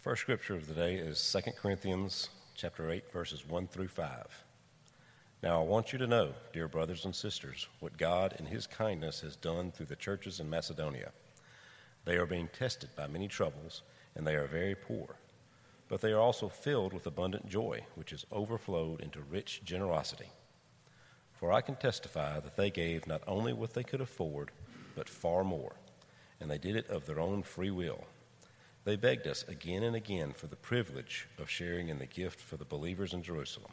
first scripture of the day is 2 Corinthians chapter 8 verses 1 through 5. Now I want you to know, dear brothers and sisters, what God in his kindness has done through the churches in Macedonia. They are being tested by many troubles, and they are very poor. But they are also filled with abundant joy, which has overflowed into rich generosity. For I can testify that they gave not only what they could afford, but far more, and they did it of their own free will they begged us again and again for the privilege of sharing in the gift for the believers in Jerusalem.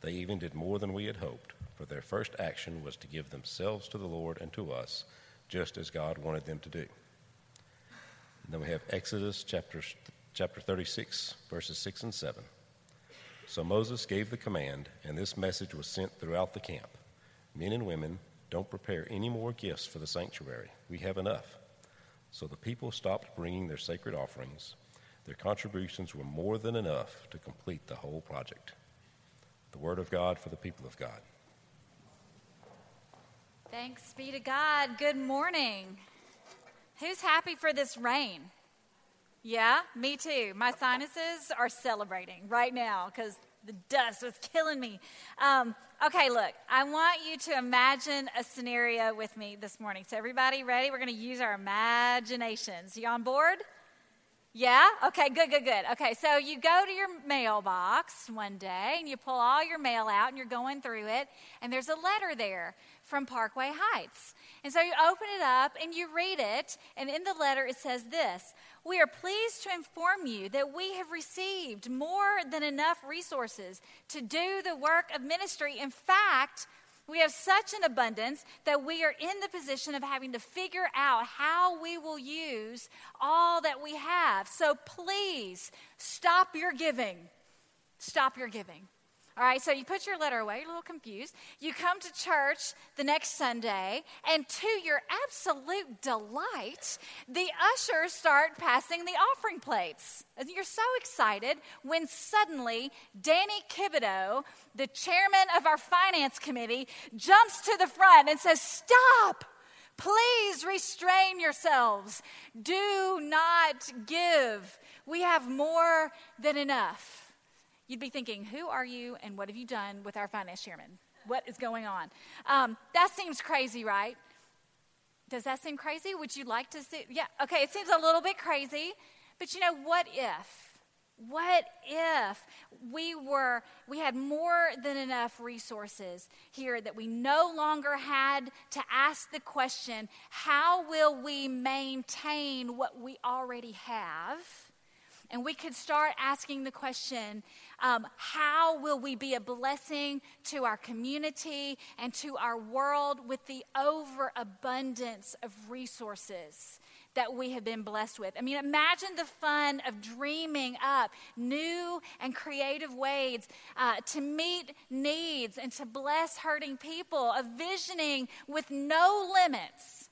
They even did more than we had hoped, for their first action was to give themselves to the Lord and to us, just as God wanted them to do. And then we have Exodus chapter, chapter 36, verses 6 and 7. So Moses gave the command, and this message was sent throughout the camp Men and women, don't prepare any more gifts for the sanctuary. We have enough. So the people stopped bringing their sacred offerings. Their contributions were more than enough to complete the whole project. The Word of God for the people of God. Thanks be to God. Good morning. Who's happy for this rain? Yeah, me too. My sinuses are celebrating right now because the dust was killing me. Um, okay, look, I want you to imagine a scenario with me this morning. So, everybody ready? We're going to use our imaginations. You on board? Yeah? Okay, good, good, good. Okay, so you go to your mailbox one day and you pull all your mail out and you're going through it, and there's a letter there from Parkway Heights. And so you open it up and you read it, and in the letter it says this We are pleased to inform you that we have received more than enough resources to do the work of ministry. In fact, we have such an abundance that we are in the position of having to figure out how we will use all that we have. So please stop your giving. Stop your giving. All right, so you put your letter away, you're a little confused. You come to church the next Sunday, and to your absolute delight, the ushers start passing the offering plates. And you're so excited when suddenly Danny Kibido, the chairman of our finance committee, jumps to the front and says, Stop! Please restrain yourselves. Do not give. We have more than enough you'd be thinking, who are you and what have you done with our finance chairman? What is going on? Um, that seems crazy, right? Does that seem crazy? Would you like to see? Yeah, okay, it seems a little bit crazy, but you know, what if? What if we were we had more than enough resources here that we no longer had to ask the question, how will we maintain what we already have? And we could start asking the question um, how will we be a blessing to our community and to our world with the overabundance of resources? that we have been blessed with. I mean, imagine the fun of dreaming up new and creative ways uh, to meet needs and to bless hurting people, of visioning with no limits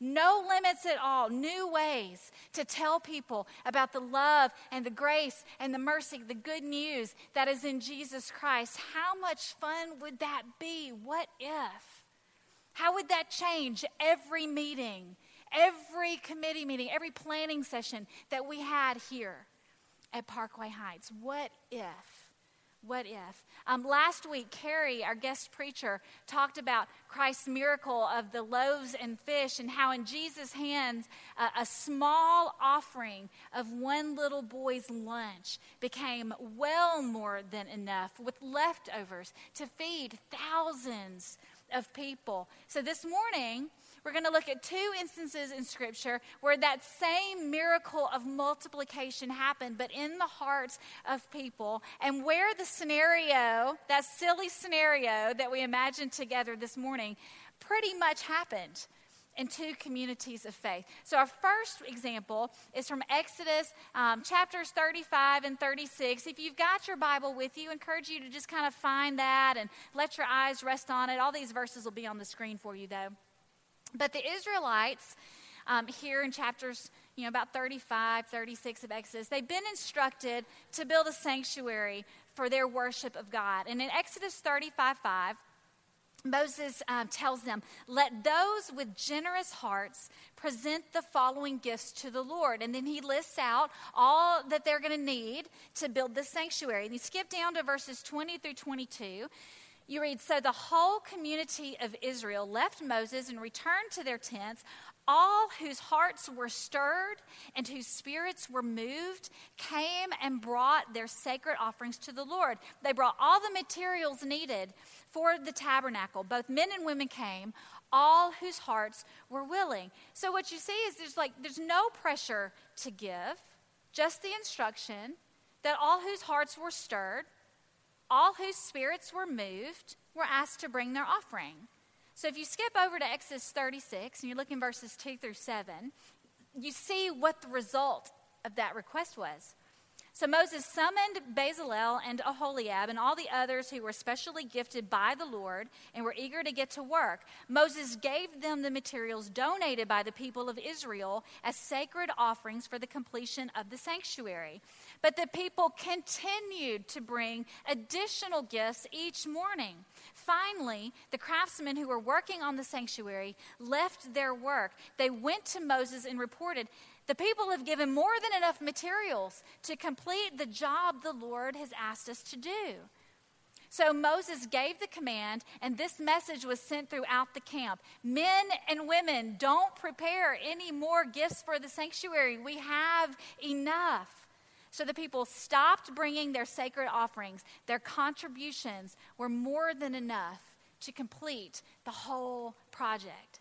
no limits at all, new ways to tell people about the love and the grace and the mercy, the good news that is in Jesus Christ. How much fun would that be? What if? How would that change every meeting, every committee meeting, every planning session that we had here at Parkway Heights? What if? What if? Um, last week, Carrie, our guest preacher, talked about Christ's miracle of the loaves and fish and how in Jesus' hands uh, a small offering of one little boy's lunch became well more than enough with leftovers to feed thousands of people. So this morning, we're going to look at two instances in Scripture where that same miracle of multiplication happened, but in the hearts of people, and where the scenario, that silly scenario that we imagined together this morning, pretty much happened in two communities of faith. So, our first example is from Exodus um, chapters 35 and 36. If you've got your Bible with you, I encourage you to just kind of find that and let your eyes rest on it. All these verses will be on the screen for you, though. But the Israelites, um, here in chapters, you know, about 35, 36 of Exodus, they've been instructed to build a sanctuary for their worship of God. And in Exodus 35 5, Moses um, tells them, Let those with generous hearts present the following gifts to the Lord. And then he lists out all that they're going to need to build the sanctuary. And you skip down to verses 20 through 22. You read, So the whole community of Israel left Moses and returned to their tents. All whose hearts were stirred and whose spirits were moved came and brought their sacred offerings to the Lord. They brought all the materials needed for the tabernacle. Both men and women came, all whose hearts were willing. So what you see is there's like there's no pressure to give, just the instruction that all whose hearts were stirred, all whose spirits were moved, were asked to bring their offering. So if you skip over to Exodus 36 and you look in verses 2 through 7, you see what the result of that request was. So Moses summoned Bezalel and Aholiab and all the others who were specially gifted by the Lord and were eager to get to work. Moses gave them the materials donated by the people of Israel as sacred offerings for the completion of the sanctuary. But the people continued to bring additional gifts each morning. Finally, the craftsmen who were working on the sanctuary left their work. They went to Moses and reported, the people have given more than enough materials to complete the job the Lord has asked us to do. So Moses gave the command, and this message was sent throughout the camp Men and women, don't prepare any more gifts for the sanctuary. We have enough. So the people stopped bringing their sacred offerings. Their contributions were more than enough to complete the whole project.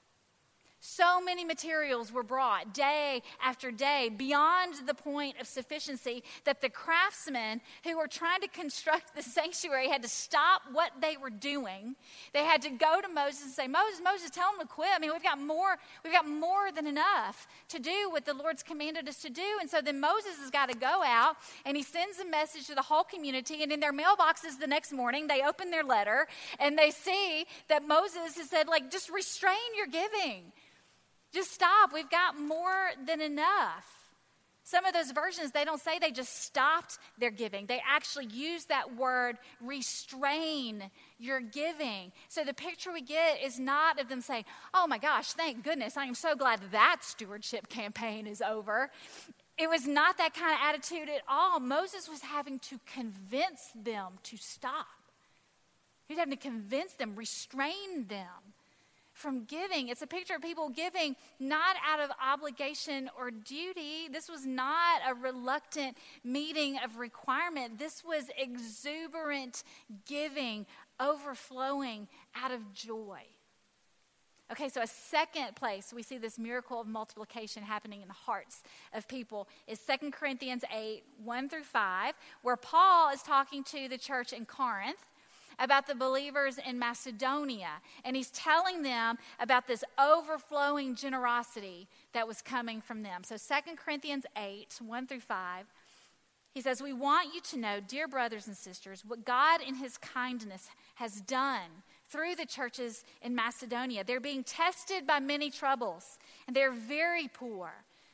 So many materials were brought day after day beyond the point of sufficiency that the craftsmen who were trying to construct the sanctuary had to stop what they were doing. They had to go to Moses and say, Moses, Moses, tell them to quit. I mean, we've got more, we've got more than enough to do what the Lord's commanded us to do. And so then Moses has got to go out and he sends a message to the whole community. And in their mailboxes the next morning, they open their letter and they see that Moses has said, like, just restrain your giving. Just stop. We've got more than enough. Some of those versions, they don't say they just stopped their giving. They actually use that word restrain your giving. So the picture we get is not of them saying, oh my gosh, thank goodness, I am so glad that stewardship campaign is over. It was not that kind of attitude at all. Moses was having to convince them to stop. He was having to convince them, restrain them from giving. It's a picture of people giving not out of obligation or duty. This was not a reluctant meeting of requirement. This was exuberant giving, overflowing out of joy. Okay, so a second place we see this miracle of multiplication happening in the hearts of people is 2 Corinthians 8 1 through 5, where Paul is talking to the church in Corinth about the believers in Macedonia. And he's telling them about this overflowing generosity that was coming from them. So 2 Corinthians 8, 1 through 5. He says, We want you to know, dear brothers and sisters, what God in his kindness has done through the churches in Macedonia. They're being tested by many troubles, and they're very poor.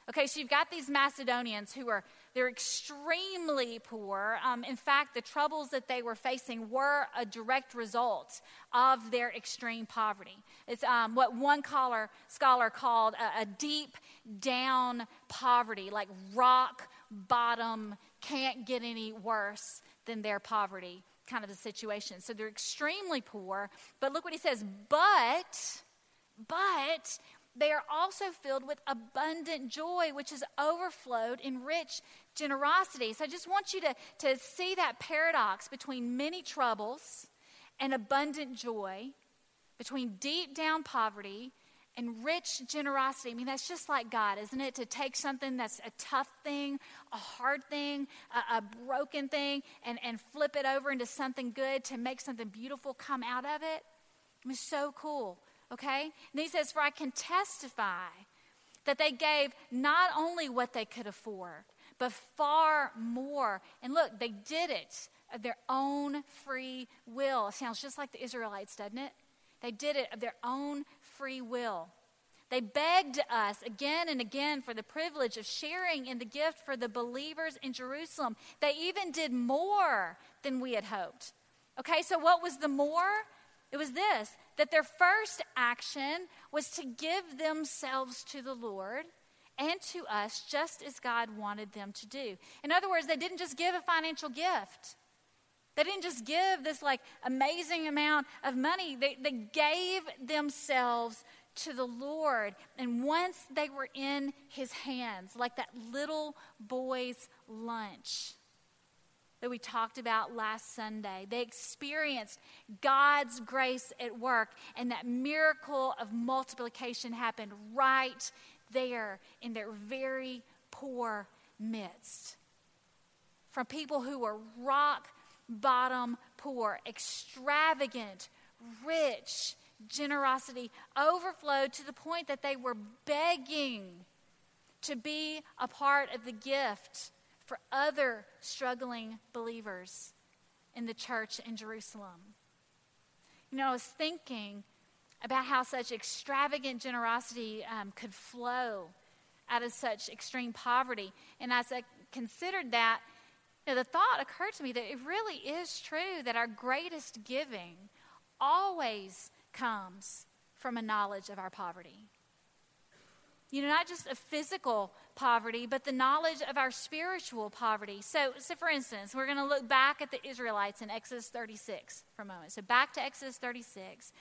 Okay, so you've got these Macedonians who are they're extremely poor. Um, in fact, the troubles that they were facing were a direct result of their extreme poverty. It's um, what one scholar, scholar called a, a deep down poverty, like rock bottom, can't get any worse than their poverty kind of a situation. So they're extremely poor. But look what he says, but, but they are also filled with abundant joy, which is overflowed in rich generosity. So I just want you to, to see that paradox between many troubles and abundant joy, between deep down poverty and rich generosity. I mean, that's just like God, isn't it? To take something that's a tough thing, a hard thing, a, a, broken thing, and, and flip it over into something good to make something beautiful come out of it. I mean, so cool, okay? And he says, For I can testify that they gave not only what they could afford, but far more. And look, they did it of their own free will. It sounds just like the Israelites, doesn't it? They did it of their own free will. They begged us again and again for the privilege of sharing in the gift for the believers in Jerusalem. They even did more than we had hoped. Okay, so what was the more? It was this that their first action was to give themselves to the Lord and to us just as God wanted them to do. In other words, they didn't just give a financial gift. They didn't just give this like amazing amount of money. They, they gave themselves to the Lord. And once they were in his hands, like that little boy's lunch that we talked about last Sunday, they experienced God's grace at work, and that miracle of multiplication happened right there in their very poor midst. From people who were rock bottom poor, extravagant, rich, generosity overflowed to the point that they were begging to be a part of the gift for other struggling believers in the church in Jerusalem. You know, I was thinking about how such extravagant generosity um, could flow out of such extreme poverty. And as I considered that, you know, the thought occurred to me that it really is true that our greatest giving always comes from a knowledge of our poverty. You know, not just a physical poverty, but the knowledge of our spiritual poverty. So, so for instance, we're going to look back at the Israelites in Exodus 36 for a moment. So, back to Exodus 36.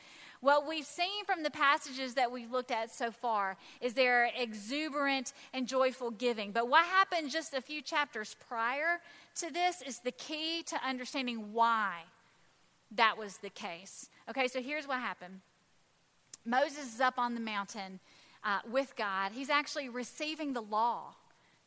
What we've seen from the passages that we've looked at so far is their exuberant and joyful giving. But what happened just a few chapters prior to this is the key to understanding why that was the case. Okay, so here's what happened Moses is up on the mountain uh, with God. He's actually receiving the law.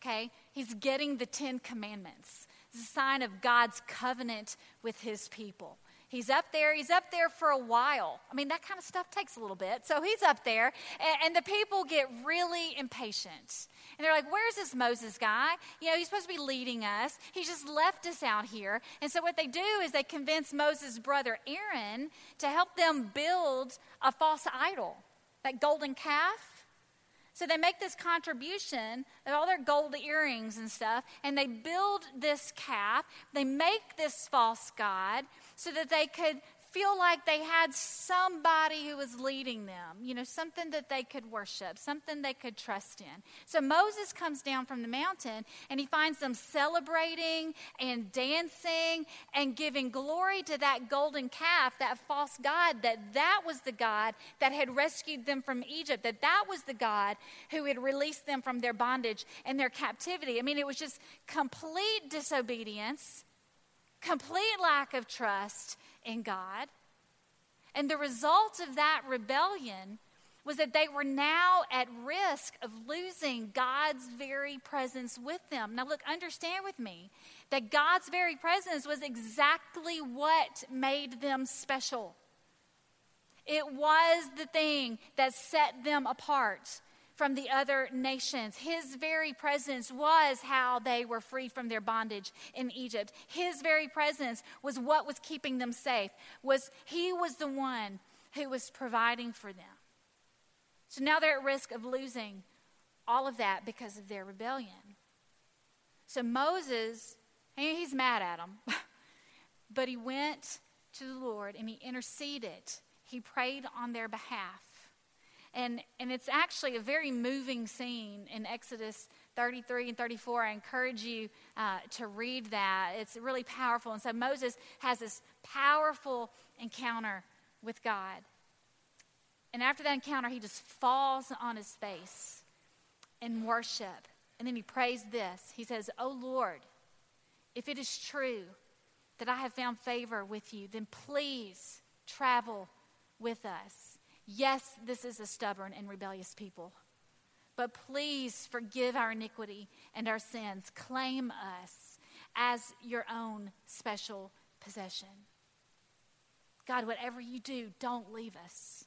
Okay, he's getting the Ten Commandments. It's a sign of God's covenant with his people. He's up there. He's up there for a while. I mean, that kind of stuff takes a little bit. So he's up there, and, and, the people get really impatient. And they're like, Where's this Moses guy? You know, he's supposed to be leading us. He just left us out here. And so what they do is they convince Moses' brother Aaron to help them build a false idol, that golden calf. So they make this contribution of all their gold earrings and stuff, and they build this calf. They make this false god so that they could feel like they had somebody who was leading them, you know, something that they could worship, something they could trust in. So Moses comes down from the mountain and he finds them celebrating and dancing and giving glory to that golden calf, that false god, that that was the God that had rescued them from Egypt, that that was the God who had released them from their bondage and their captivity. I mean, it was just complete disobedience complete lack of trust in God. And the result of that rebellion was that they were now at risk of losing God's very presence with them. Now, look, understand with me that God's very presence was exactly what made them special. It was the thing that set them apart from the other nations. His very presence was how they were freed from their bondage in Egypt. His very presence was what was keeping them safe. Was he was the one who was providing for them. So now they're at risk of losing all of that because of their rebellion. So Moses, he's mad at them, but he went to the Lord and he interceded. He prayed on their behalf. And, and it's actually a very moving scene in Exodus 33 and 34. I encourage you uh, to read that. It's really powerful. And so Moses has this powerful encounter with God. And after that encounter, he just falls on his face in worship. And then he prays this He says, Oh Lord, if it is true that I have found favor with you, then please travel with us. Yes, this is a stubborn and rebellious people. But please forgive our iniquity and our sins. Claim us as your own special possession. God, whatever you do, don't leave us.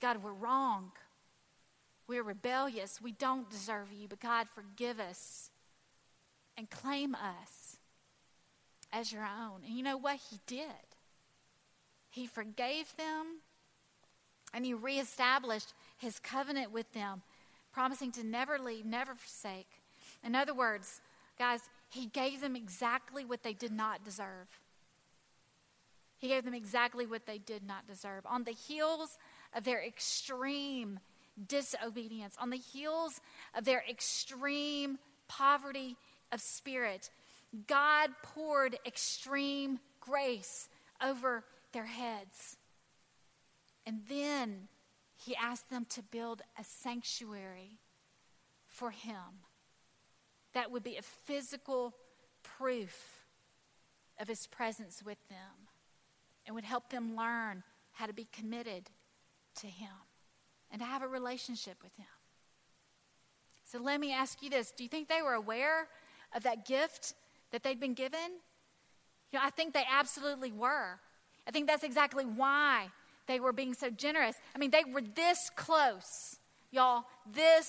God, we're wrong. We're rebellious. We don't deserve you, but God, forgive us and claim us as your own. And you know what? He did. He forgave them and he reestablished his covenant with them, promising to never leave, never forsake. In other words, guys, he gave them exactly what they did not deserve. He gave them exactly what they did not deserve. On the heels of their extreme disobedience, on the heels of their extreme poverty of spirit, God poured extreme grace over their heads. And then he asked them to build a sanctuary for him that would be a physical proof of his presence with them and would help them learn how to be committed to him and to have a relationship with him. So let me ask you this do you think they were aware of that gift that they'd been given? You know, I think they absolutely were. I think that's exactly why they were being so generous. I mean, they were this close, y'all, this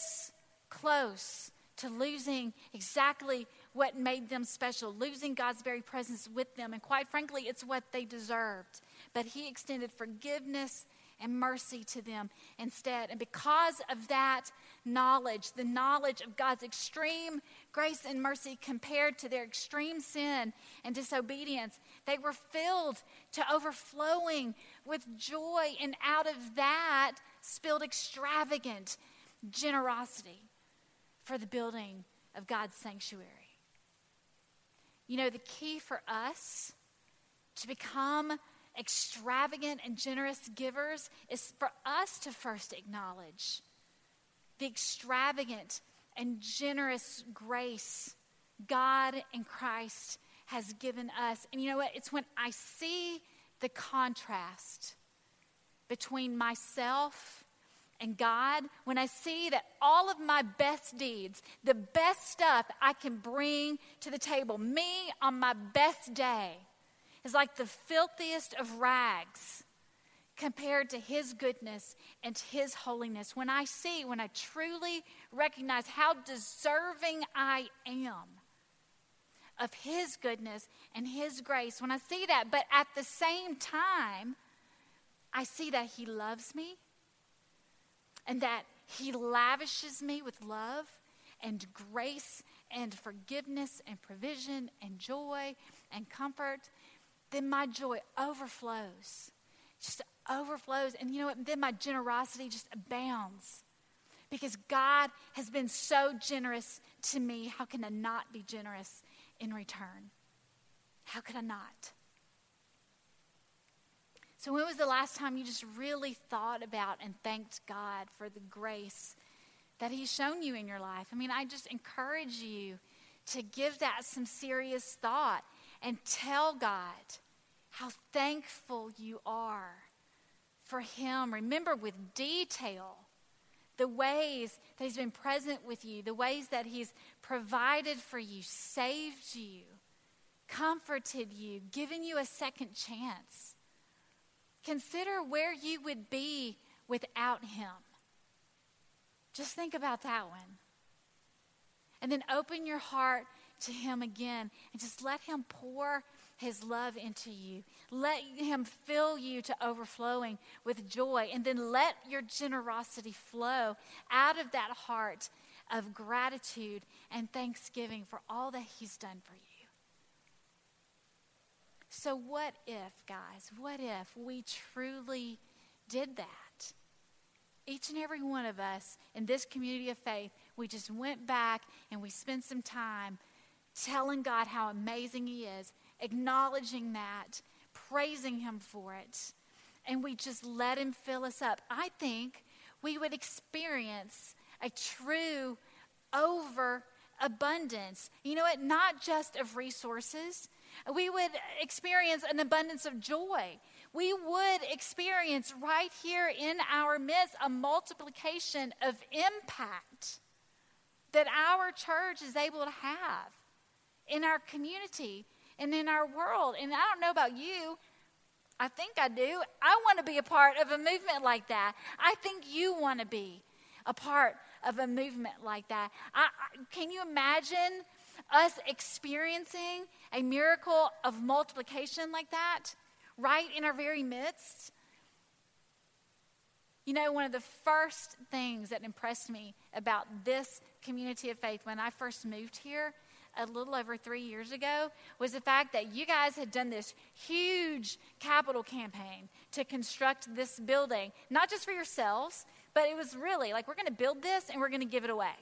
close to losing exactly what made them special, losing God's very presence with them. And quite frankly, it's what they deserved. But He extended forgiveness and mercy to them instead. And because of that knowledge, the knowledge of God's extreme grace and mercy compared to their extreme sin and disobedience, they were filled to overflowing with joy. And out of that spilled extravagant generosity for the building of God's sanctuary. You know, the key for us to become extravagant and generous givers is for us to first acknowledge the extravagant and generous grace God in Christ has given us. And you know what? It's when I see the contrast between myself and God, when I see that all of my best deeds, the best stuff I can bring to the table, me on my best day, is like the filthiest of rags compared to his goodness and his holiness. When I see, when I truly recognize how deserving I am of his goodness and his grace, when I see that, but at the same time, I see that he loves me and that he lavishes me with love and grace and forgiveness and provision and joy and comfort then my joy overflows. Just overflows. And you know what? Then my generosity just abounds. Because God has been so generous to me. How can I not be generous in return? How could I not? So, when was the last time you just really thought about and thanked God for the grace that He's shown you in your life? I mean, I just encourage you to give that some serious thought and tell God how thankful you are for Him. Remember with detail the ways that He's been present with you, the ways that He's provided for you, saved you, comforted you, given you a second chance. Consider where you would be without Him. Just think about that one. And then open your heart to Him again and just let Him pour his love into you. Let him fill you to overflowing with joy. And then let your generosity flow out of that heart of gratitude and thanksgiving for all that he's done for you. So, what if, guys, what if we truly did that? Each and every one of us in this community of faith, we just went back and we spent some time telling God how amazing He is acknowledging that, praising Him for it, and we just let Him fill us up, I think we would experience a true overabundance. You know what? Not just of resources, we would experience an abundance of joy. We would experience right here in our midst a multiplication of impact that our church is able to have in our community and in our world. And I don't know about you. I think I do. I want to be a part of a movement like that. I think you want to be a part of a movement like that. I, I, can you imagine us experiencing a miracle of multiplication like that right in our very midst? You know, one of the first things that impressed me about this community of faith when I first moved here a little over three years ago was the fact that you guys had done this huge capital campaign to construct this building, not just for yourselves, but it was really like we're going to build this and we're going to give it away.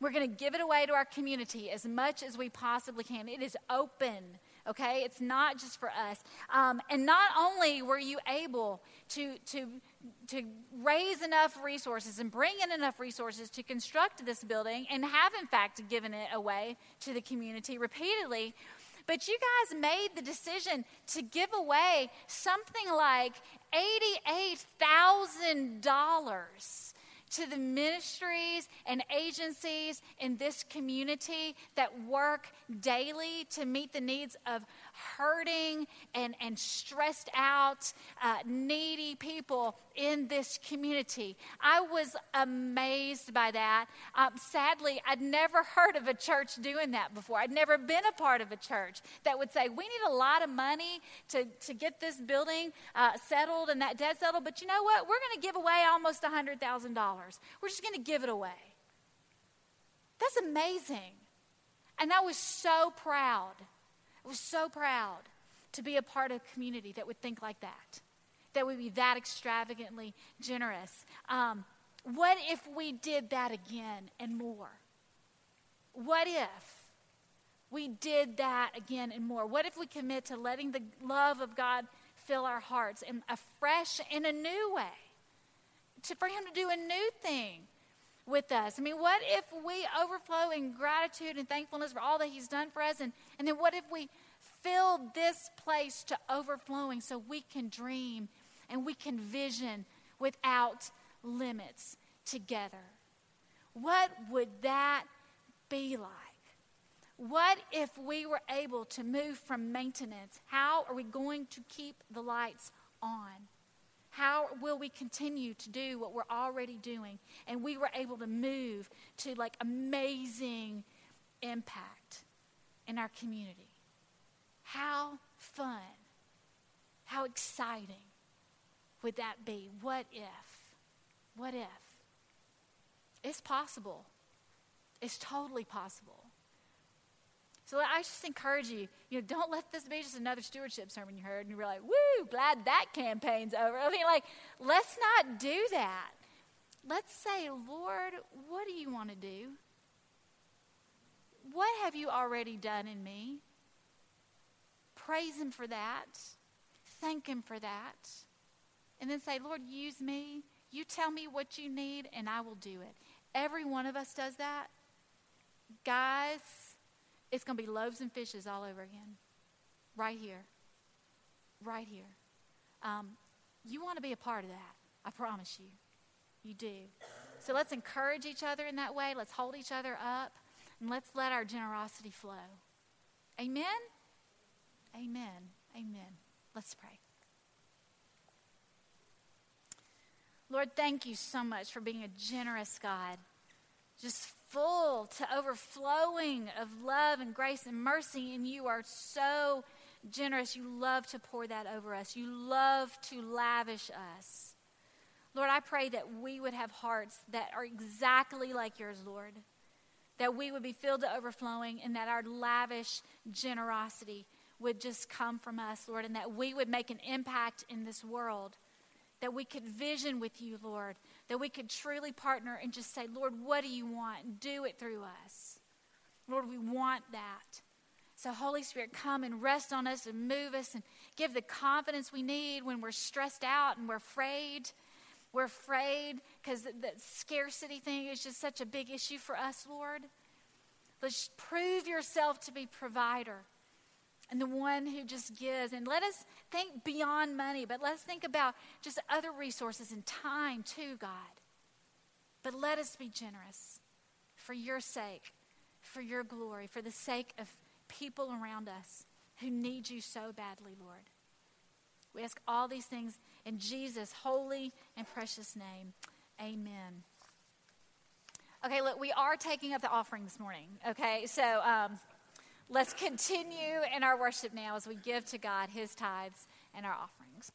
We're going to give it away to our community as much as we possibly can. It is open okay? It's not just for us. Um, and not only were you able to, to, to raise enough resources and bring in enough resources to construct this building and have, in fact, given it away to the community repeatedly, but you guys made the decision to give away something like $88,000 to the ministries and agencies in this community that work daily to meet the needs of hurting and, and stressed out, uh, needy people in this community. I was amazed by that. Um, sadly, I'd never heard of a church doing that before. I'd never been a part of a church that would say, We need a lot of money to, to get this building uh, settled and that debt settled, but you know what? We're going to give away almost $100,000. We're just going to give it away. That's amazing. And I was so proud. Was so proud to be a part of a community that would think like that, that would be that extravagantly generous. Um, what if we did that again and more? What if we did that again and more? What if we commit to letting the love of God fill our hearts in a fresh and a new way? To, for Him to do a new thing with us. I mean, what if we overflow in gratitude and thankfulness for all that He's done for us? And, and then what if we fill this place to overflowing so we can dream and we can vision without limits together? What would that be like? What if we were able to move from maintenance? How are we going to keep the lights on? How will we continue to do what we're already doing? And we were able to move to like amazing impact in our community. How fun, how exciting would that be? What if? What if? It's possible. It's totally possible. So I just encourage you, you know, don't let this be just another stewardship sermon you heard and you're like, woo, glad that campaign's over. I mean, like, let's not do that. Let's say, Lord, what do you want to do? What have you already done in me? Praise Him for that. Thank Him for that. And then say, Lord, use me. You tell me what you need, and I will do it. Every one of us does that. Guys, it's going to be loaves and fishes all over again. Right here. Right here. Um, you want to be a part of that. I promise you. You do. So let's encourage each other in that way. Let's hold each other up. And let's let our generosity flow. Amen? Amen. Amen. Let's pray. Lord, thank you so much for being a generous God. Just full to overflowing of love and grace and mercy, and you are so generous. You love to pour that over us, you love to lavish us. Lord, I pray that we would have hearts that are exactly like yours, Lord. That we would be filled to overflowing and that our lavish generosity would just come from us, Lord, and that we would make an impact in this world. That we could vision with you, Lord, that we could truly partner and just say, Lord, what do you want? Do it through us. Lord, we want that. So, Holy Spirit, come and rest on us and move us and give the confidence we need when we're stressed out and we're afraid. We're afraid because the, the scarcity thing is just such a big issue for us, Lord. Let's prove yourself to be provider and the one who just gives. And let us think beyond money, but let's think about just other resources and time too, God. But let us be generous for your sake, for your glory, for the sake of people around us who need you so badly, Lord. We ask all these things in Jesus' holy and precious name. Amen. Okay, look, we are taking up the offering this morning. Okay, so. Um, Let's continue in our worship now as we give to God his tithes and our offerings.